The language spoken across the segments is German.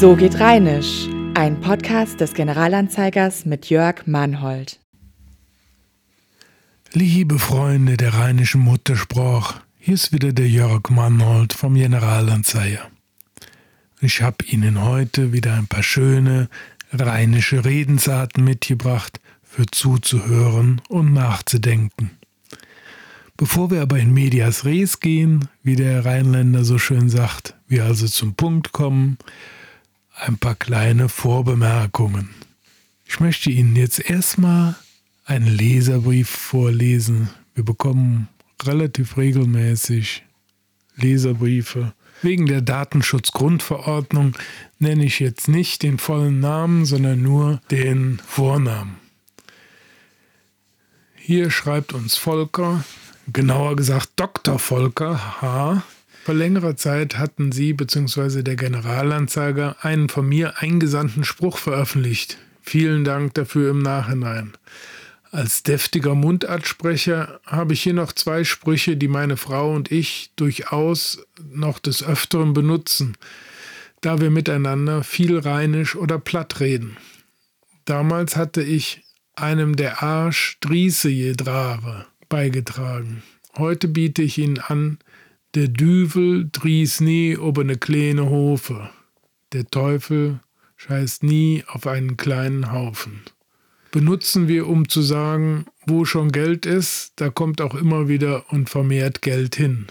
So geht Rheinisch, ein Podcast des Generalanzeigers mit Jörg Mannhold. Liebe Freunde der rheinischen Muttersprache, hier ist wieder der Jörg Mannhold vom Generalanzeiger. Ich habe Ihnen heute wieder ein paar schöne rheinische Redensarten mitgebracht, für zuzuhören und nachzudenken. Bevor wir aber in medias res gehen, wie der Rheinländer so schön sagt, wir also zum Punkt kommen, ein paar kleine Vorbemerkungen. Ich möchte Ihnen jetzt erstmal einen Leserbrief vorlesen. Wir bekommen relativ regelmäßig Leserbriefe. Wegen der Datenschutzgrundverordnung nenne ich jetzt nicht den vollen Namen, sondern nur den Vornamen. Hier schreibt uns Volker, genauer gesagt Dr. Volker H. Vor längerer Zeit hatten Sie bzw. der Generalanzeiger einen von mir eingesandten Spruch veröffentlicht. Vielen Dank dafür im Nachhinein. Als deftiger Mundartsprecher habe ich hier noch zwei Sprüche, die meine Frau und ich durchaus noch des Öfteren benutzen, da wir miteinander viel rheinisch oder platt reden. Damals hatte ich einem der Arsch Driese Jedrare beigetragen. Heute biete ich Ihnen an, der Düvel dries nie ober ne kleine Hofe. Der Teufel scheißt nie auf einen kleinen Haufen. Benutzen wir, um zu sagen, wo schon Geld ist, da kommt auch immer wieder und vermehrt Geld hin.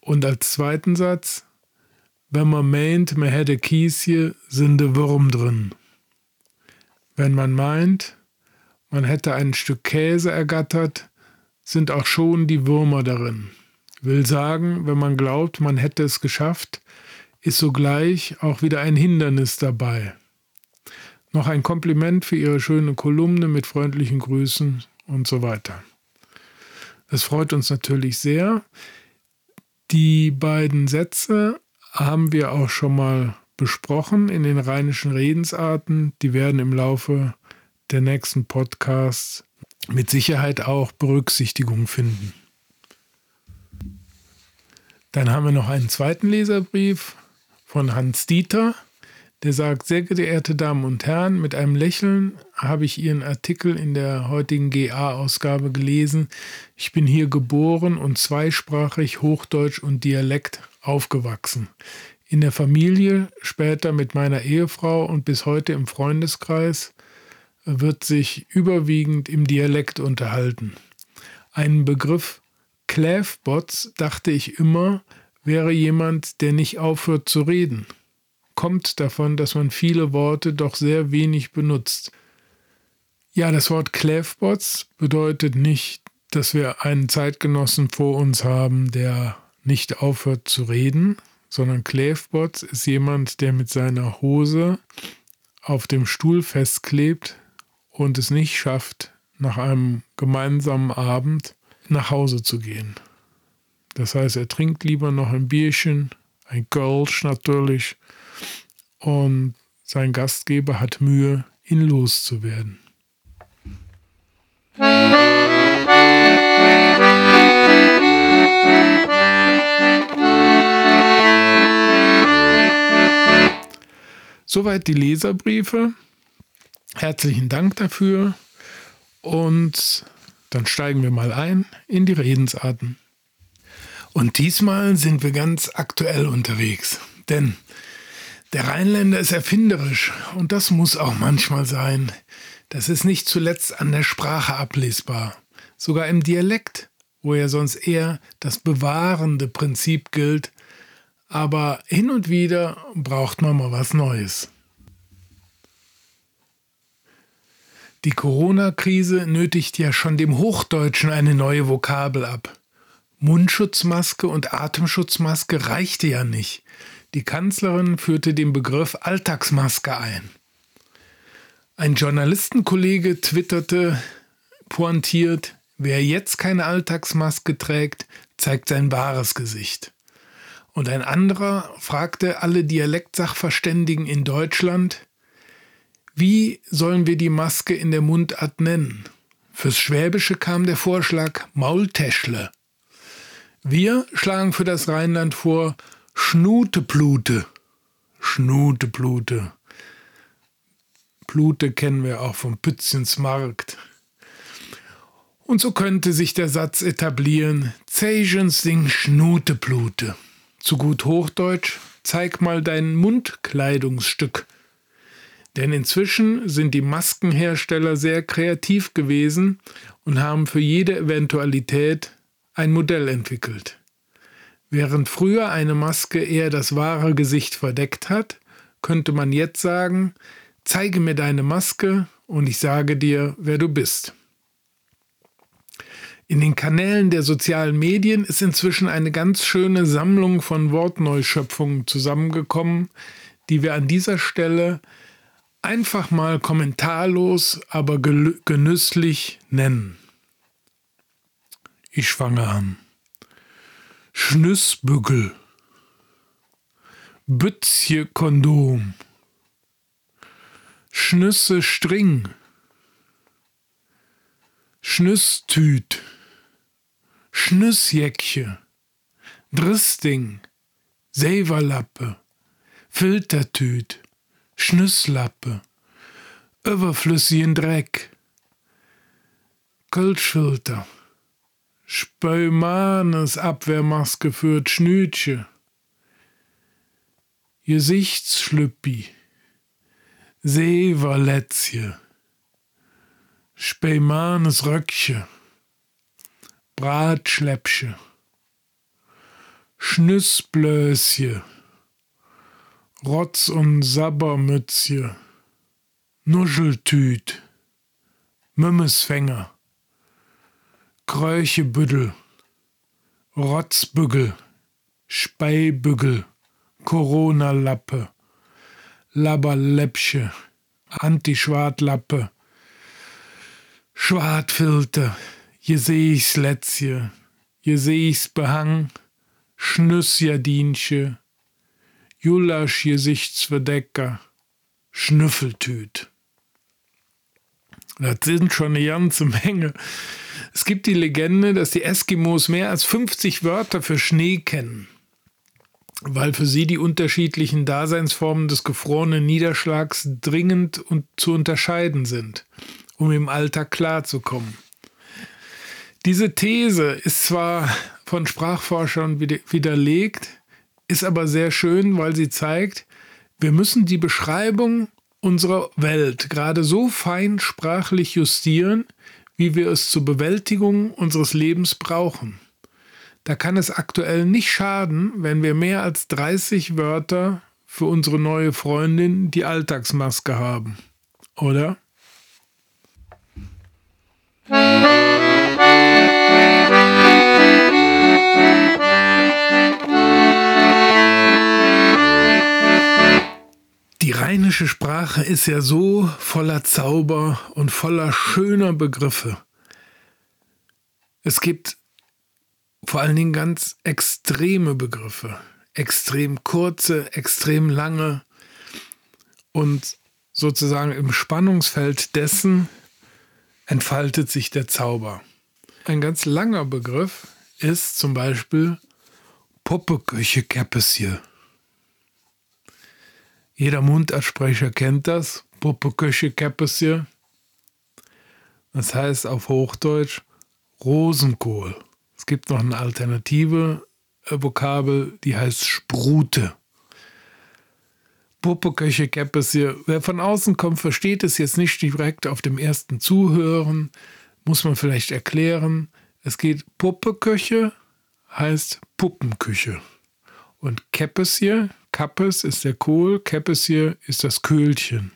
Und als zweiten Satz, wenn man meint, man hätte Kiesje, sind de Wurm drin. Wenn man meint, man hätte ein Stück Käse ergattert, sind auch schon die Würmer darin. Will sagen, wenn man glaubt, man hätte es geschafft, ist sogleich auch wieder ein Hindernis dabei. Noch ein Kompliment für Ihre schöne Kolumne mit freundlichen Grüßen und so weiter. Das freut uns natürlich sehr. Die beiden Sätze haben wir auch schon mal besprochen in den rheinischen Redensarten. Die werden im Laufe der nächsten Podcasts mit Sicherheit auch Berücksichtigung finden. Dann haben wir noch einen zweiten Leserbrief von Hans Dieter, der sagt, sehr geehrte Damen und Herren, mit einem Lächeln habe ich Ihren Artikel in der heutigen GA-Ausgabe gelesen. Ich bin hier geboren und zweisprachig Hochdeutsch und Dialekt aufgewachsen. In der Familie, später mit meiner Ehefrau und bis heute im Freundeskreis wird sich überwiegend im Dialekt unterhalten. Einen Begriff Clavebots, dachte ich immer, wäre jemand, der nicht aufhört zu reden. Kommt davon, dass man viele Worte doch sehr wenig benutzt. Ja, das Wort Clavebots bedeutet nicht, dass wir einen Zeitgenossen vor uns haben, der nicht aufhört zu reden, sondern Clavebots ist jemand, der mit seiner Hose auf dem Stuhl festklebt und es nicht schafft, nach einem gemeinsamen Abend nach Hause zu gehen. Das heißt, er trinkt lieber noch ein Bierchen, ein Kölsch natürlich, und sein Gastgeber hat Mühe, ihn loszuwerden. Soweit die Leserbriefe. Herzlichen Dank dafür und dann steigen wir mal ein in die Redensarten. Und diesmal sind wir ganz aktuell unterwegs, denn der Rheinländer ist erfinderisch und das muss auch manchmal sein. Das ist nicht zuletzt an der Sprache ablesbar, sogar im Dialekt, wo ja sonst eher das bewahrende Prinzip gilt, aber hin und wieder braucht man mal was Neues. Die Corona-Krise nötigt ja schon dem Hochdeutschen eine neue Vokabel ab. Mundschutzmaske und Atemschutzmaske reichte ja nicht. Die Kanzlerin führte den Begriff Alltagsmaske ein. Ein Journalistenkollege twitterte pointiert, wer jetzt keine Alltagsmaske trägt, zeigt sein wahres Gesicht. Und ein anderer fragte alle Dialektsachverständigen in Deutschland, wie sollen wir die Maske in der Mundart nennen? Fürs Schwäbische kam der Vorschlag Maultäschle. Wir schlagen für das Rheinland vor Schnuteplute. Schnuteblute. Blute kennen wir auch vom Pützchens Markt. Und so könnte sich der Satz etablieren: Zeigens Ding Schnuteblute. Zu gut Hochdeutsch, zeig mal dein Mundkleidungsstück. Denn inzwischen sind die Maskenhersteller sehr kreativ gewesen und haben für jede Eventualität ein Modell entwickelt. Während früher eine Maske eher das wahre Gesicht verdeckt hat, könnte man jetzt sagen, zeige mir deine Maske und ich sage dir, wer du bist. In den Kanälen der sozialen Medien ist inzwischen eine ganz schöne Sammlung von Wortneuschöpfungen zusammengekommen, die wir an dieser Stelle einfach mal kommentarlos, aber genüsslich nennen. Ich fange an. Schnüssbügel. Bützje Kondom. Schnüsse String. Schnüsstüt. Schnüssjäckche. Dristing. Severlappe. Filtertüt. Schnüsslappe. Überflüssigen Dreck. Kölschfilter. Spömanes Abwehrmaske für Schnütche. Gesichtsschlüppi. Seeverletzje. Speimanes Röckche. Bratschläppche. Schnüssblösje. Rotz- und Sabbermützje. Nuscheltüt. Mümmesfänger. Kröchebüttel, Rotzbügel, Speibügel, Corona-Lappe, Lätzje, je seh ich's Behang, Schnüssjadinsche, Julasch Gesichtsverdecker, Schnüffeltüt. Das sind schon eine ganze Menge. Es gibt die Legende, dass die Eskimos mehr als 50 Wörter für Schnee kennen, weil für sie die unterschiedlichen Daseinsformen des gefrorenen Niederschlags dringend und zu unterscheiden sind, um im Alltag klarzukommen. Diese These ist zwar von Sprachforschern widerlegt, ist aber sehr schön, weil sie zeigt, wir müssen die Beschreibung unserer Welt gerade so fein sprachlich justieren, wie wir es zur Bewältigung unseres Lebens brauchen. Da kann es aktuell nicht schaden, wenn wir mehr als 30 Wörter für unsere neue Freundin die Alltagsmaske haben. Oder? Die rheinische Sprache ist ja so voller Zauber und voller schöner Begriffe. Es gibt vor allen Dingen ganz extreme Begriffe, extrem kurze, extrem lange und sozusagen im Spannungsfeld dessen entfaltet sich der Zauber. Ein ganz langer Begriff ist zum Beispiel Puppeküche Käppesje. Jeder Mundartsprecher kennt das. Puppe, Käppesje. Das heißt auf Hochdeutsch Rosenkohl. Es gibt noch eine alternative äh, Vokabel, die heißt Sprute. Puppe, Käppesje. Wer von außen kommt, versteht es jetzt nicht direkt auf dem ersten Zuhören. Muss man vielleicht erklären. Es geht Puppeköche heißt Puppenküche. Und Käppesje, Kappes ist der Kohl, Käppesje ist das Köhlchen.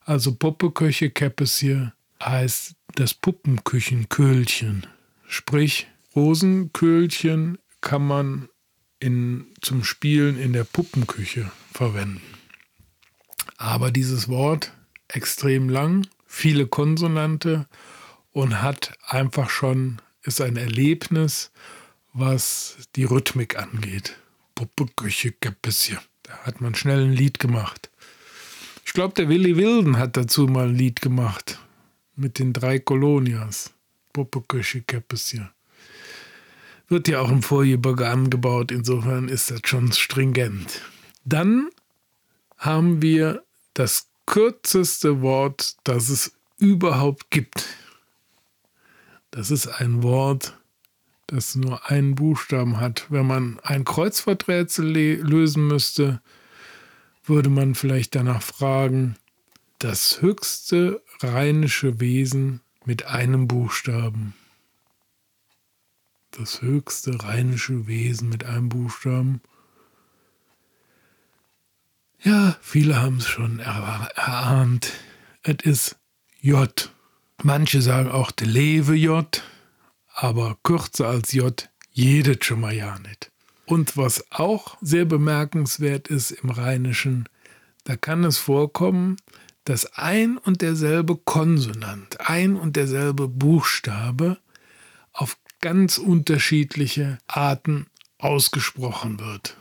Also Puppeköche, Käppesje heißt das Puppenküchenköhlchen. Sprich, Rosenköhlchen kann man in, zum Spielen in der Puppenküche verwenden. Aber dieses Wort extrem lang, viele Konsonante und hat einfach schon, ist ein Erlebnis, was die Rhythmik angeht. Puppeküche Käppesje. Da hat man schnell ein Lied gemacht. Ich glaube, der Willy Wilden hat dazu mal ein Lied gemacht. Mit den drei Kolonias. Puppeküche Käppesje. Wird ja auch im Vorgebirge angebaut, insofern ist das schon stringent. Dann haben wir das kürzeste Wort, das es überhaupt gibt. Das ist ein Wort, das nur einen Buchstaben hat. Wenn man ein Kreuzworträtsel lösen müsste, würde man vielleicht danach fragen, das höchste rheinische Wesen mit einem Buchstaben. Das höchste rheinische Wesen mit einem Buchstaben. Ja, viele haben es schon erahnt. Es ist J. Manche sagen auch der Lewe J aber kürzer als J jedes schon mal ja nicht. Und was auch sehr bemerkenswert ist im Rheinischen, da kann es vorkommen, dass ein und derselbe Konsonant, ein und derselbe Buchstabe auf ganz unterschiedliche Arten ausgesprochen wird.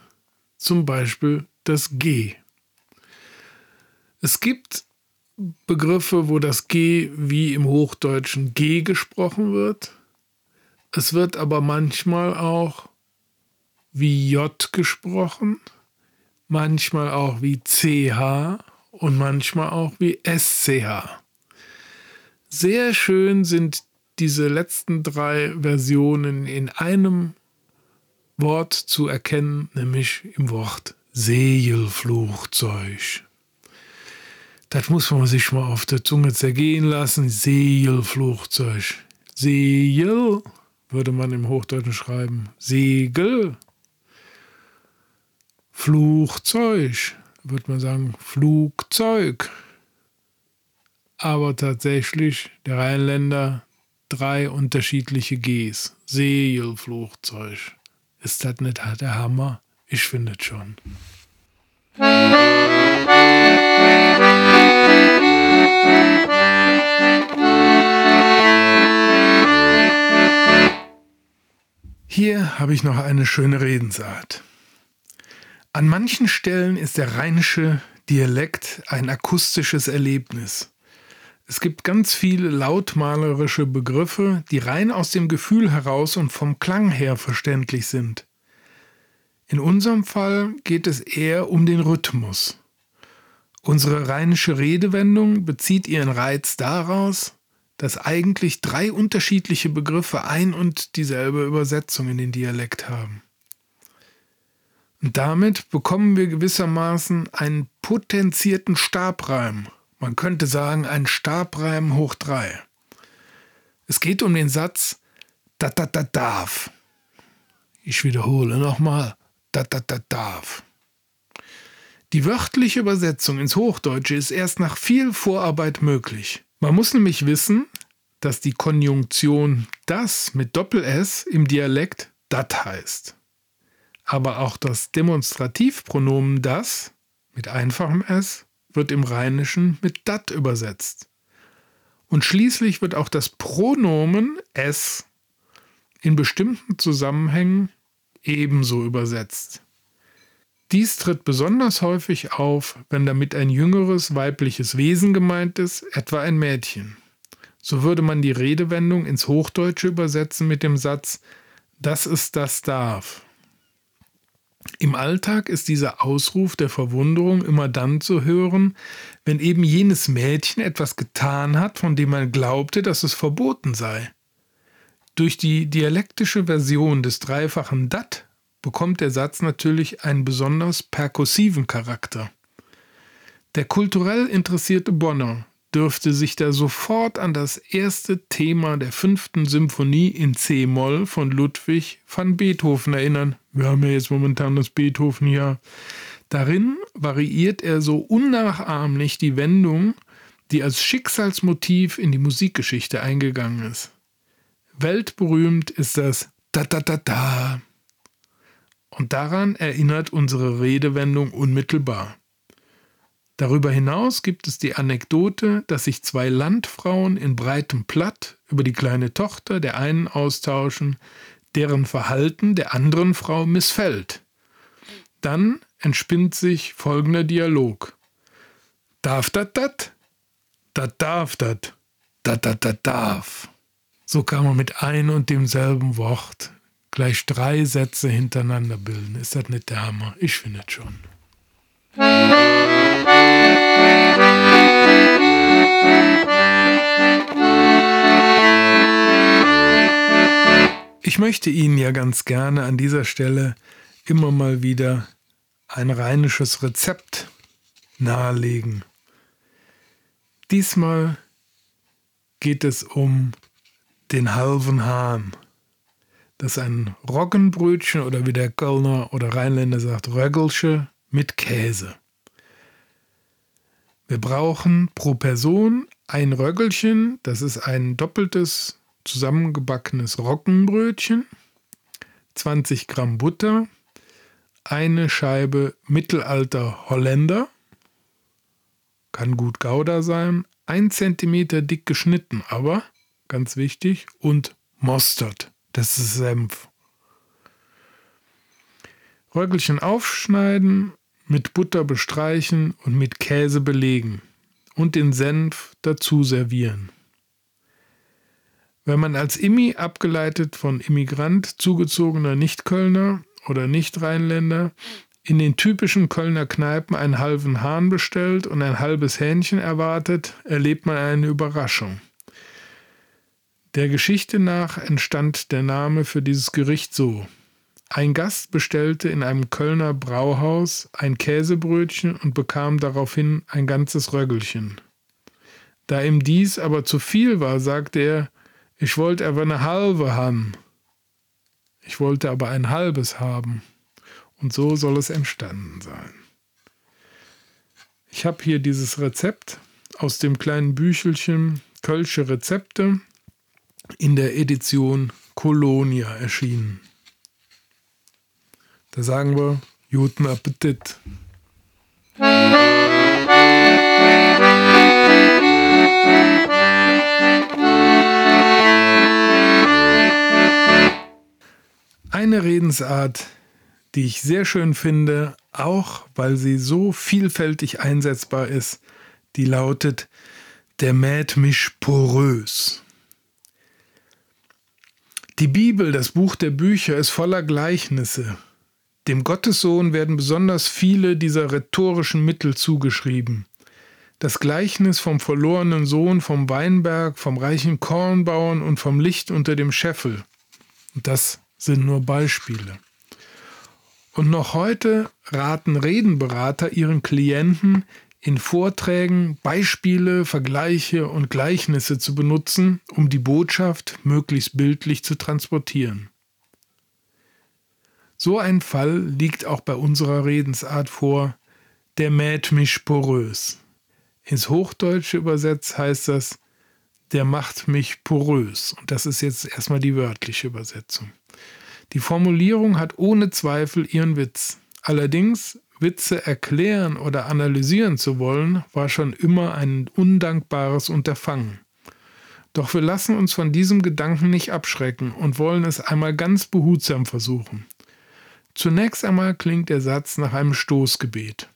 Zum Beispiel das G. Es gibt Begriffe, wo das G wie im Hochdeutschen G gesprochen wird es wird aber manchmal auch wie J gesprochen, manchmal auch wie CH und manchmal auch wie SCH. Sehr schön sind diese letzten drei Versionen in einem Wort zu erkennen, nämlich im Wort Seelflugzeug. Das muss man sich mal auf der Zunge zergehen lassen. Seelflugzeug. Seel würde man im Hochdeutschen schreiben. Segel. Flugzeug, würde man sagen Flugzeug. Aber tatsächlich der Rheinländer drei unterschiedliche Gs. Segelflugzeug. Ist das nicht der Hammer? Ich finde es schon. Hier habe ich noch eine schöne Redensart. An manchen Stellen ist der rheinische Dialekt ein akustisches Erlebnis. Es gibt ganz viele lautmalerische Begriffe, die rein aus dem Gefühl heraus und vom Klang her verständlich sind. In unserem Fall geht es eher um den Rhythmus. Unsere rheinische Redewendung bezieht ihren Reiz daraus, dass eigentlich drei unterschiedliche Begriffe ein und dieselbe Übersetzung in den Dialekt haben. Und damit bekommen wir gewissermaßen einen potenzierten Stabreim. Man könnte sagen, ein Stabreim hoch drei. Es geht um den Satz da da da darf. Ich wiederhole nochmal da da da darf. Die wörtliche Übersetzung ins Hochdeutsche ist erst nach viel Vorarbeit möglich. Man muss nämlich wissen, dass die Konjunktion das mit Doppel-S im Dialekt dat heißt. Aber auch das Demonstrativpronomen das mit einfachem S wird im Rheinischen mit dat übersetzt. Und schließlich wird auch das Pronomen es in bestimmten Zusammenhängen ebenso übersetzt. Dies tritt besonders häufig auf, wenn damit ein jüngeres weibliches Wesen gemeint ist, etwa ein Mädchen. So würde man die Redewendung ins Hochdeutsche übersetzen mit dem Satz Das ist das darf. Im Alltag ist dieser Ausruf der Verwunderung immer dann zu hören, wenn eben jenes Mädchen etwas getan hat, von dem man glaubte, dass es verboten sei. Durch die dialektische Version des dreifachen dat bekommt der Satz natürlich einen besonders perkussiven Charakter. Der kulturell interessierte Bonner dürfte sich da sofort an das erste Thema der fünften Symphonie in C-Moll von Ludwig van Beethoven erinnern. Wir haben ja jetzt momentan das Beethoven-Jahr. Darin variiert er so unnachahmlich die Wendung, die als Schicksalsmotiv in die Musikgeschichte eingegangen ist. Weltberühmt ist das Da da da da und daran erinnert unsere Redewendung unmittelbar. Darüber hinaus gibt es die Anekdote, dass sich zwei Landfrauen in breitem Platt über die kleine Tochter der einen austauschen, deren Verhalten der anderen Frau missfällt. Dann entspinnt sich folgender Dialog. Darf dat dat? Dat darf dat. Dat dat dat darf. So kann man mit ein und demselben Wort gleich drei Sätze hintereinander bilden. Ist das nicht der Hammer? Ich finde es schon. Ich möchte Ihnen ja ganz gerne an dieser Stelle immer mal wieder ein rheinisches Rezept nahelegen. Diesmal geht es um den halben Hahn. Das ist ein Roggenbrötchen oder wie der Kölner oder Rheinländer sagt, Röggelsche mit Käse. Wir brauchen pro Person ein Röggelchen, das ist ein doppeltes zusammengebackenes Roggenbrötchen, 20 Gramm Butter, eine Scheibe Mittelalter Holländer, kann gut Gouda sein, ein Zentimeter dick geschnitten, aber ganz wichtig, und Mustard, das ist Senf. Röggelchen aufschneiden, mit Butter bestreichen und mit Käse belegen und den Senf dazu servieren. Wenn man als Immi abgeleitet von Immigrant zugezogener Nicht-Kölner oder Nicht-Rheinländer in den typischen Kölner Kneipen einen halben Hahn bestellt und ein halbes Hähnchen erwartet, erlebt man eine Überraschung. Der Geschichte nach entstand der Name für dieses Gericht so. Ein Gast bestellte in einem Kölner Brauhaus ein Käsebrötchen und bekam daraufhin ein ganzes Röggelchen. Da ihm dies aber zu viel war, sagte er, ich wollte aber eine halbe haben. Ich wollte aber ein halbes haben. Und so soll es entstanden sein. Ich habe hier dieses Rezept aus dem kleinen Büchelchen Kölsche Rezepte in der Edition Kolonia erschienen. Da sagen wir, guten Appetit. Eine Redensart, die ich sehr schön finde, auch weil sie so vielfältig einsetzbar ist, die lautet, der mäht mich porös. Die Bibel, das Buch der Bücher, ist voller Gleichnisse, dem Gottessohn werden besonders viele dieser rhetorischen Mittel zugeschrieben. Das Gleichnis vom verlorenen Sohn vom Weinberg, vom reichen Kornbauern und vom Licht unter dem Scheffel. Das sind nur Beispiele. Und noch heute raten Redenberater ihren Klienten, in Vorträgen Beispiele, Vergleiche und Gleichnisse zu benutzen, um die Botschaft möglichst bildlich zu transportieren. So ein Fall liegt auch bei unserer Redensart vor, der mäht mich porös. Ins Hochdeutsche übersetzt heißt das, der macht mich porös. Und das ist jetzt erstmal die wörtliche Übersetzung. Die Formulierung hat ohne Zweifel ihren Witz. Allerdings, Witze erklären oder analysieren zu wollen, war schon immer ein undankbares Unterfangen. Doch wir lassen uns von diesem Gedanken nicht abschrecken und wollen es einmal ganz behutsam versuchen. Zunächst einmal klingt der Satz nach einem Stoßgebet.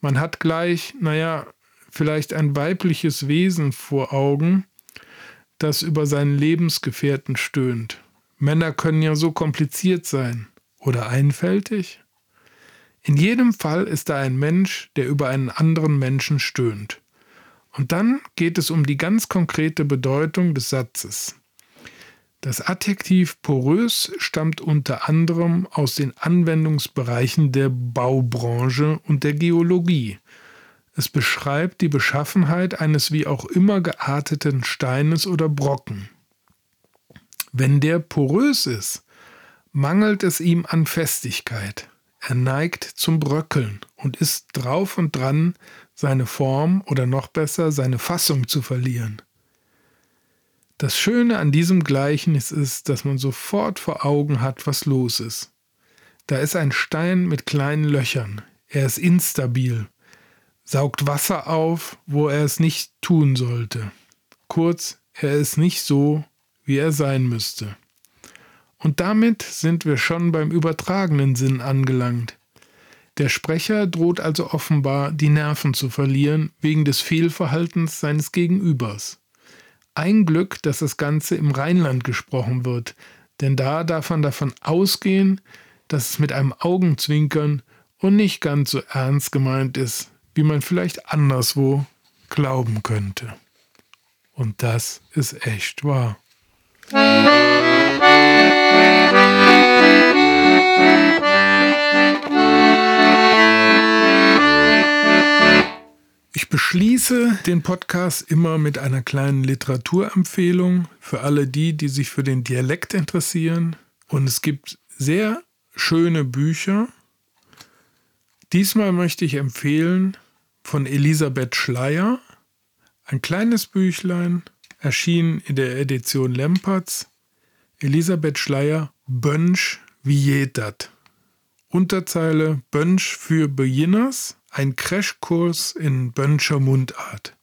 Man hat gleich, naja, vielleicht ein weibliches Wesen vor Augen, das über seinen Lebensgefährten stöhnt. Männer können ja so kompliziert sein oder einfältig. In jedem Fall ist da ein Mensch, der über einen anderen Menschen stöhnt. Und dann geht es um die ganz konkrete Bedeutung des Satzes. Das Adjektiv porös stammt unter anderem aus den Anwendungsbereichen der Baubranche und der Geologie. Es beschreibt die Beschaffenheit eines wie auch immer gearteten Steines oder Brocken. Wenn der porös ist, mangelt es ihm an Festigkeit. Er neigt zum Bröckeln und ist drauf und dran, seine Form oder noch besser seine Fassung zu verlieren. Das Schöne an diesem Gleichnis ist, dass man sofort vor Augen hat, was los ist. Da ist ein Stein mit kleinen Löchern. Er ist instabil, saugt Wasser auf, wo er es nicht tun sollte. Kurz, er ist nicht so, wie er sein müsste. Und damit sind wir schon beim übertragenen Sinn angelangt. Der Sprecher droht also offenbar, die Nerven zu verlieren wegen des Fehlverhaltens seines Gegenübers. Ein Glück, dass das Ganze im Rheinland gesprochen wird, denn da darf man davon ausgehen, dass es mit einem Augenzwinkern und nicht ganz so ernst gemeint ist, wie man vielleicht anderswo glauben könnte. Und das ist echt wahr. Musik Ich beschließe den Podcast immer mit einer kleinen Literaturempfehlung für alle die, die sich für den Dialekt interessieren. Und es gibt sehr schöne Bücher. Diesmal möchte ich empfehlen von Elisabeth Schleier, ein kleines Büchlein, erschienen in der Edition Lempertz. Elisabeth Schleier, Bönsch wie jedat. Unterzeile Bönsch für Beginners ein Crashkurs in Bönscher Mundart.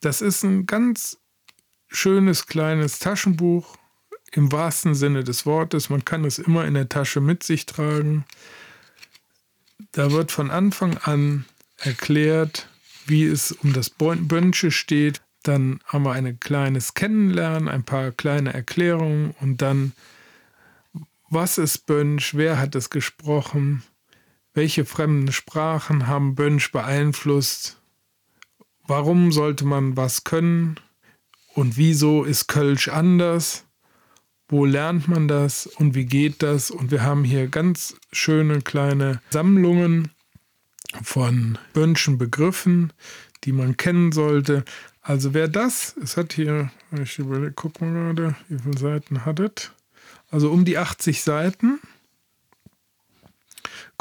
Das ist ein ganz schönes kleines Taschenbuch im wahrsten Sinne des Wortes. Man kann es immer in der Tasche mit sich tragen. Da wird von Anfang an erklärt, wie es um das Bönsche steht. Dann haben wir ein kleines Kennenlernen, ein paar kleine Erklärungen und dann, was ist Bönsch, wer hat es gesprochen, welche fremden Sprachen haben Bönsch beeinflusst? Warum sollte man was können? Und wieso ist Kölsch anders? Wo lernt man das und wie geht das? Und wir haben hier ganz schöne kleine Sammlungen von Bönschen Begriffen, die man kennen sollte. Also wer das, es hat hier, ich überlege, guck mal gerade, wie viele Seiten hat es? Also um die 80 Seiten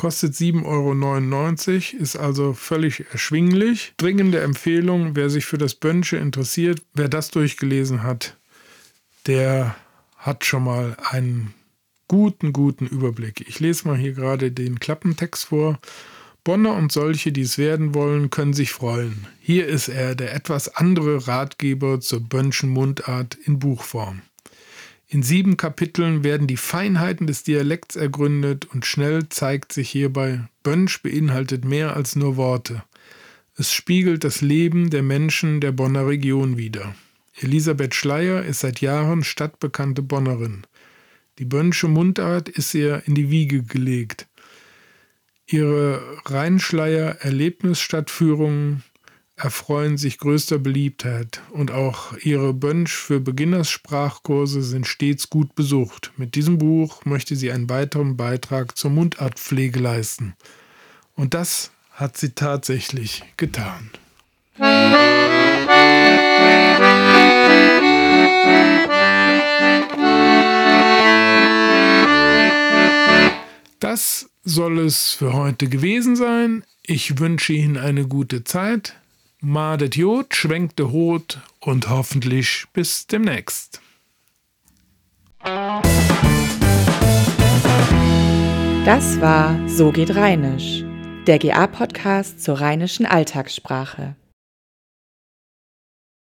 kostet 7,99 Euro, ist also völlig erschwinglich. Dringende Empfehlung, wer sich für das Bönsche interessiert, wer das durchgelesen hat, der hat schon mal einen guten, guten Überblick. Ich lese mal hier gerade den Klappentext vor. Bonner und solche, die es werden wollen, können sich freuen. Hier ist er, der etwas andere Ratgeber zur Bönschen Mundart in Buchform. In sieben Kapiteln werden die Feinheiten des Dialekts ergründet und schnell zeigt sich hierbei, Bönsch beinhaltet mehr als nur Worte. Es spiegelt das Leben der Menschen der Bonner Region wider. Elisabeth Schleier ist seit Jahren stadtbekannte Bonnerin. Die Bönsche Mundart ist ihr in die Wiege gelegt. Ihre Rheinschleier Erlebnisstadtführungen erfreuen sich größter Beliebtheit und auch ihre Bönsch für Beginnerssprachkurse sind stets gut besucht. Mit diesem Buch möchte sie einen weiteren Beitrag zur Mundartpflege leisten. Und das hat sie tatsächlich getan. Das soll es für heute gewesen sein. Ich wünsche Ihnen eine gute Zeit. Madet Jod, schwenkte Hot und hoffentlich bis demnächst. Das war So geht Rheinisch, der GA-Podcast zur rheinischen Alltagssprache.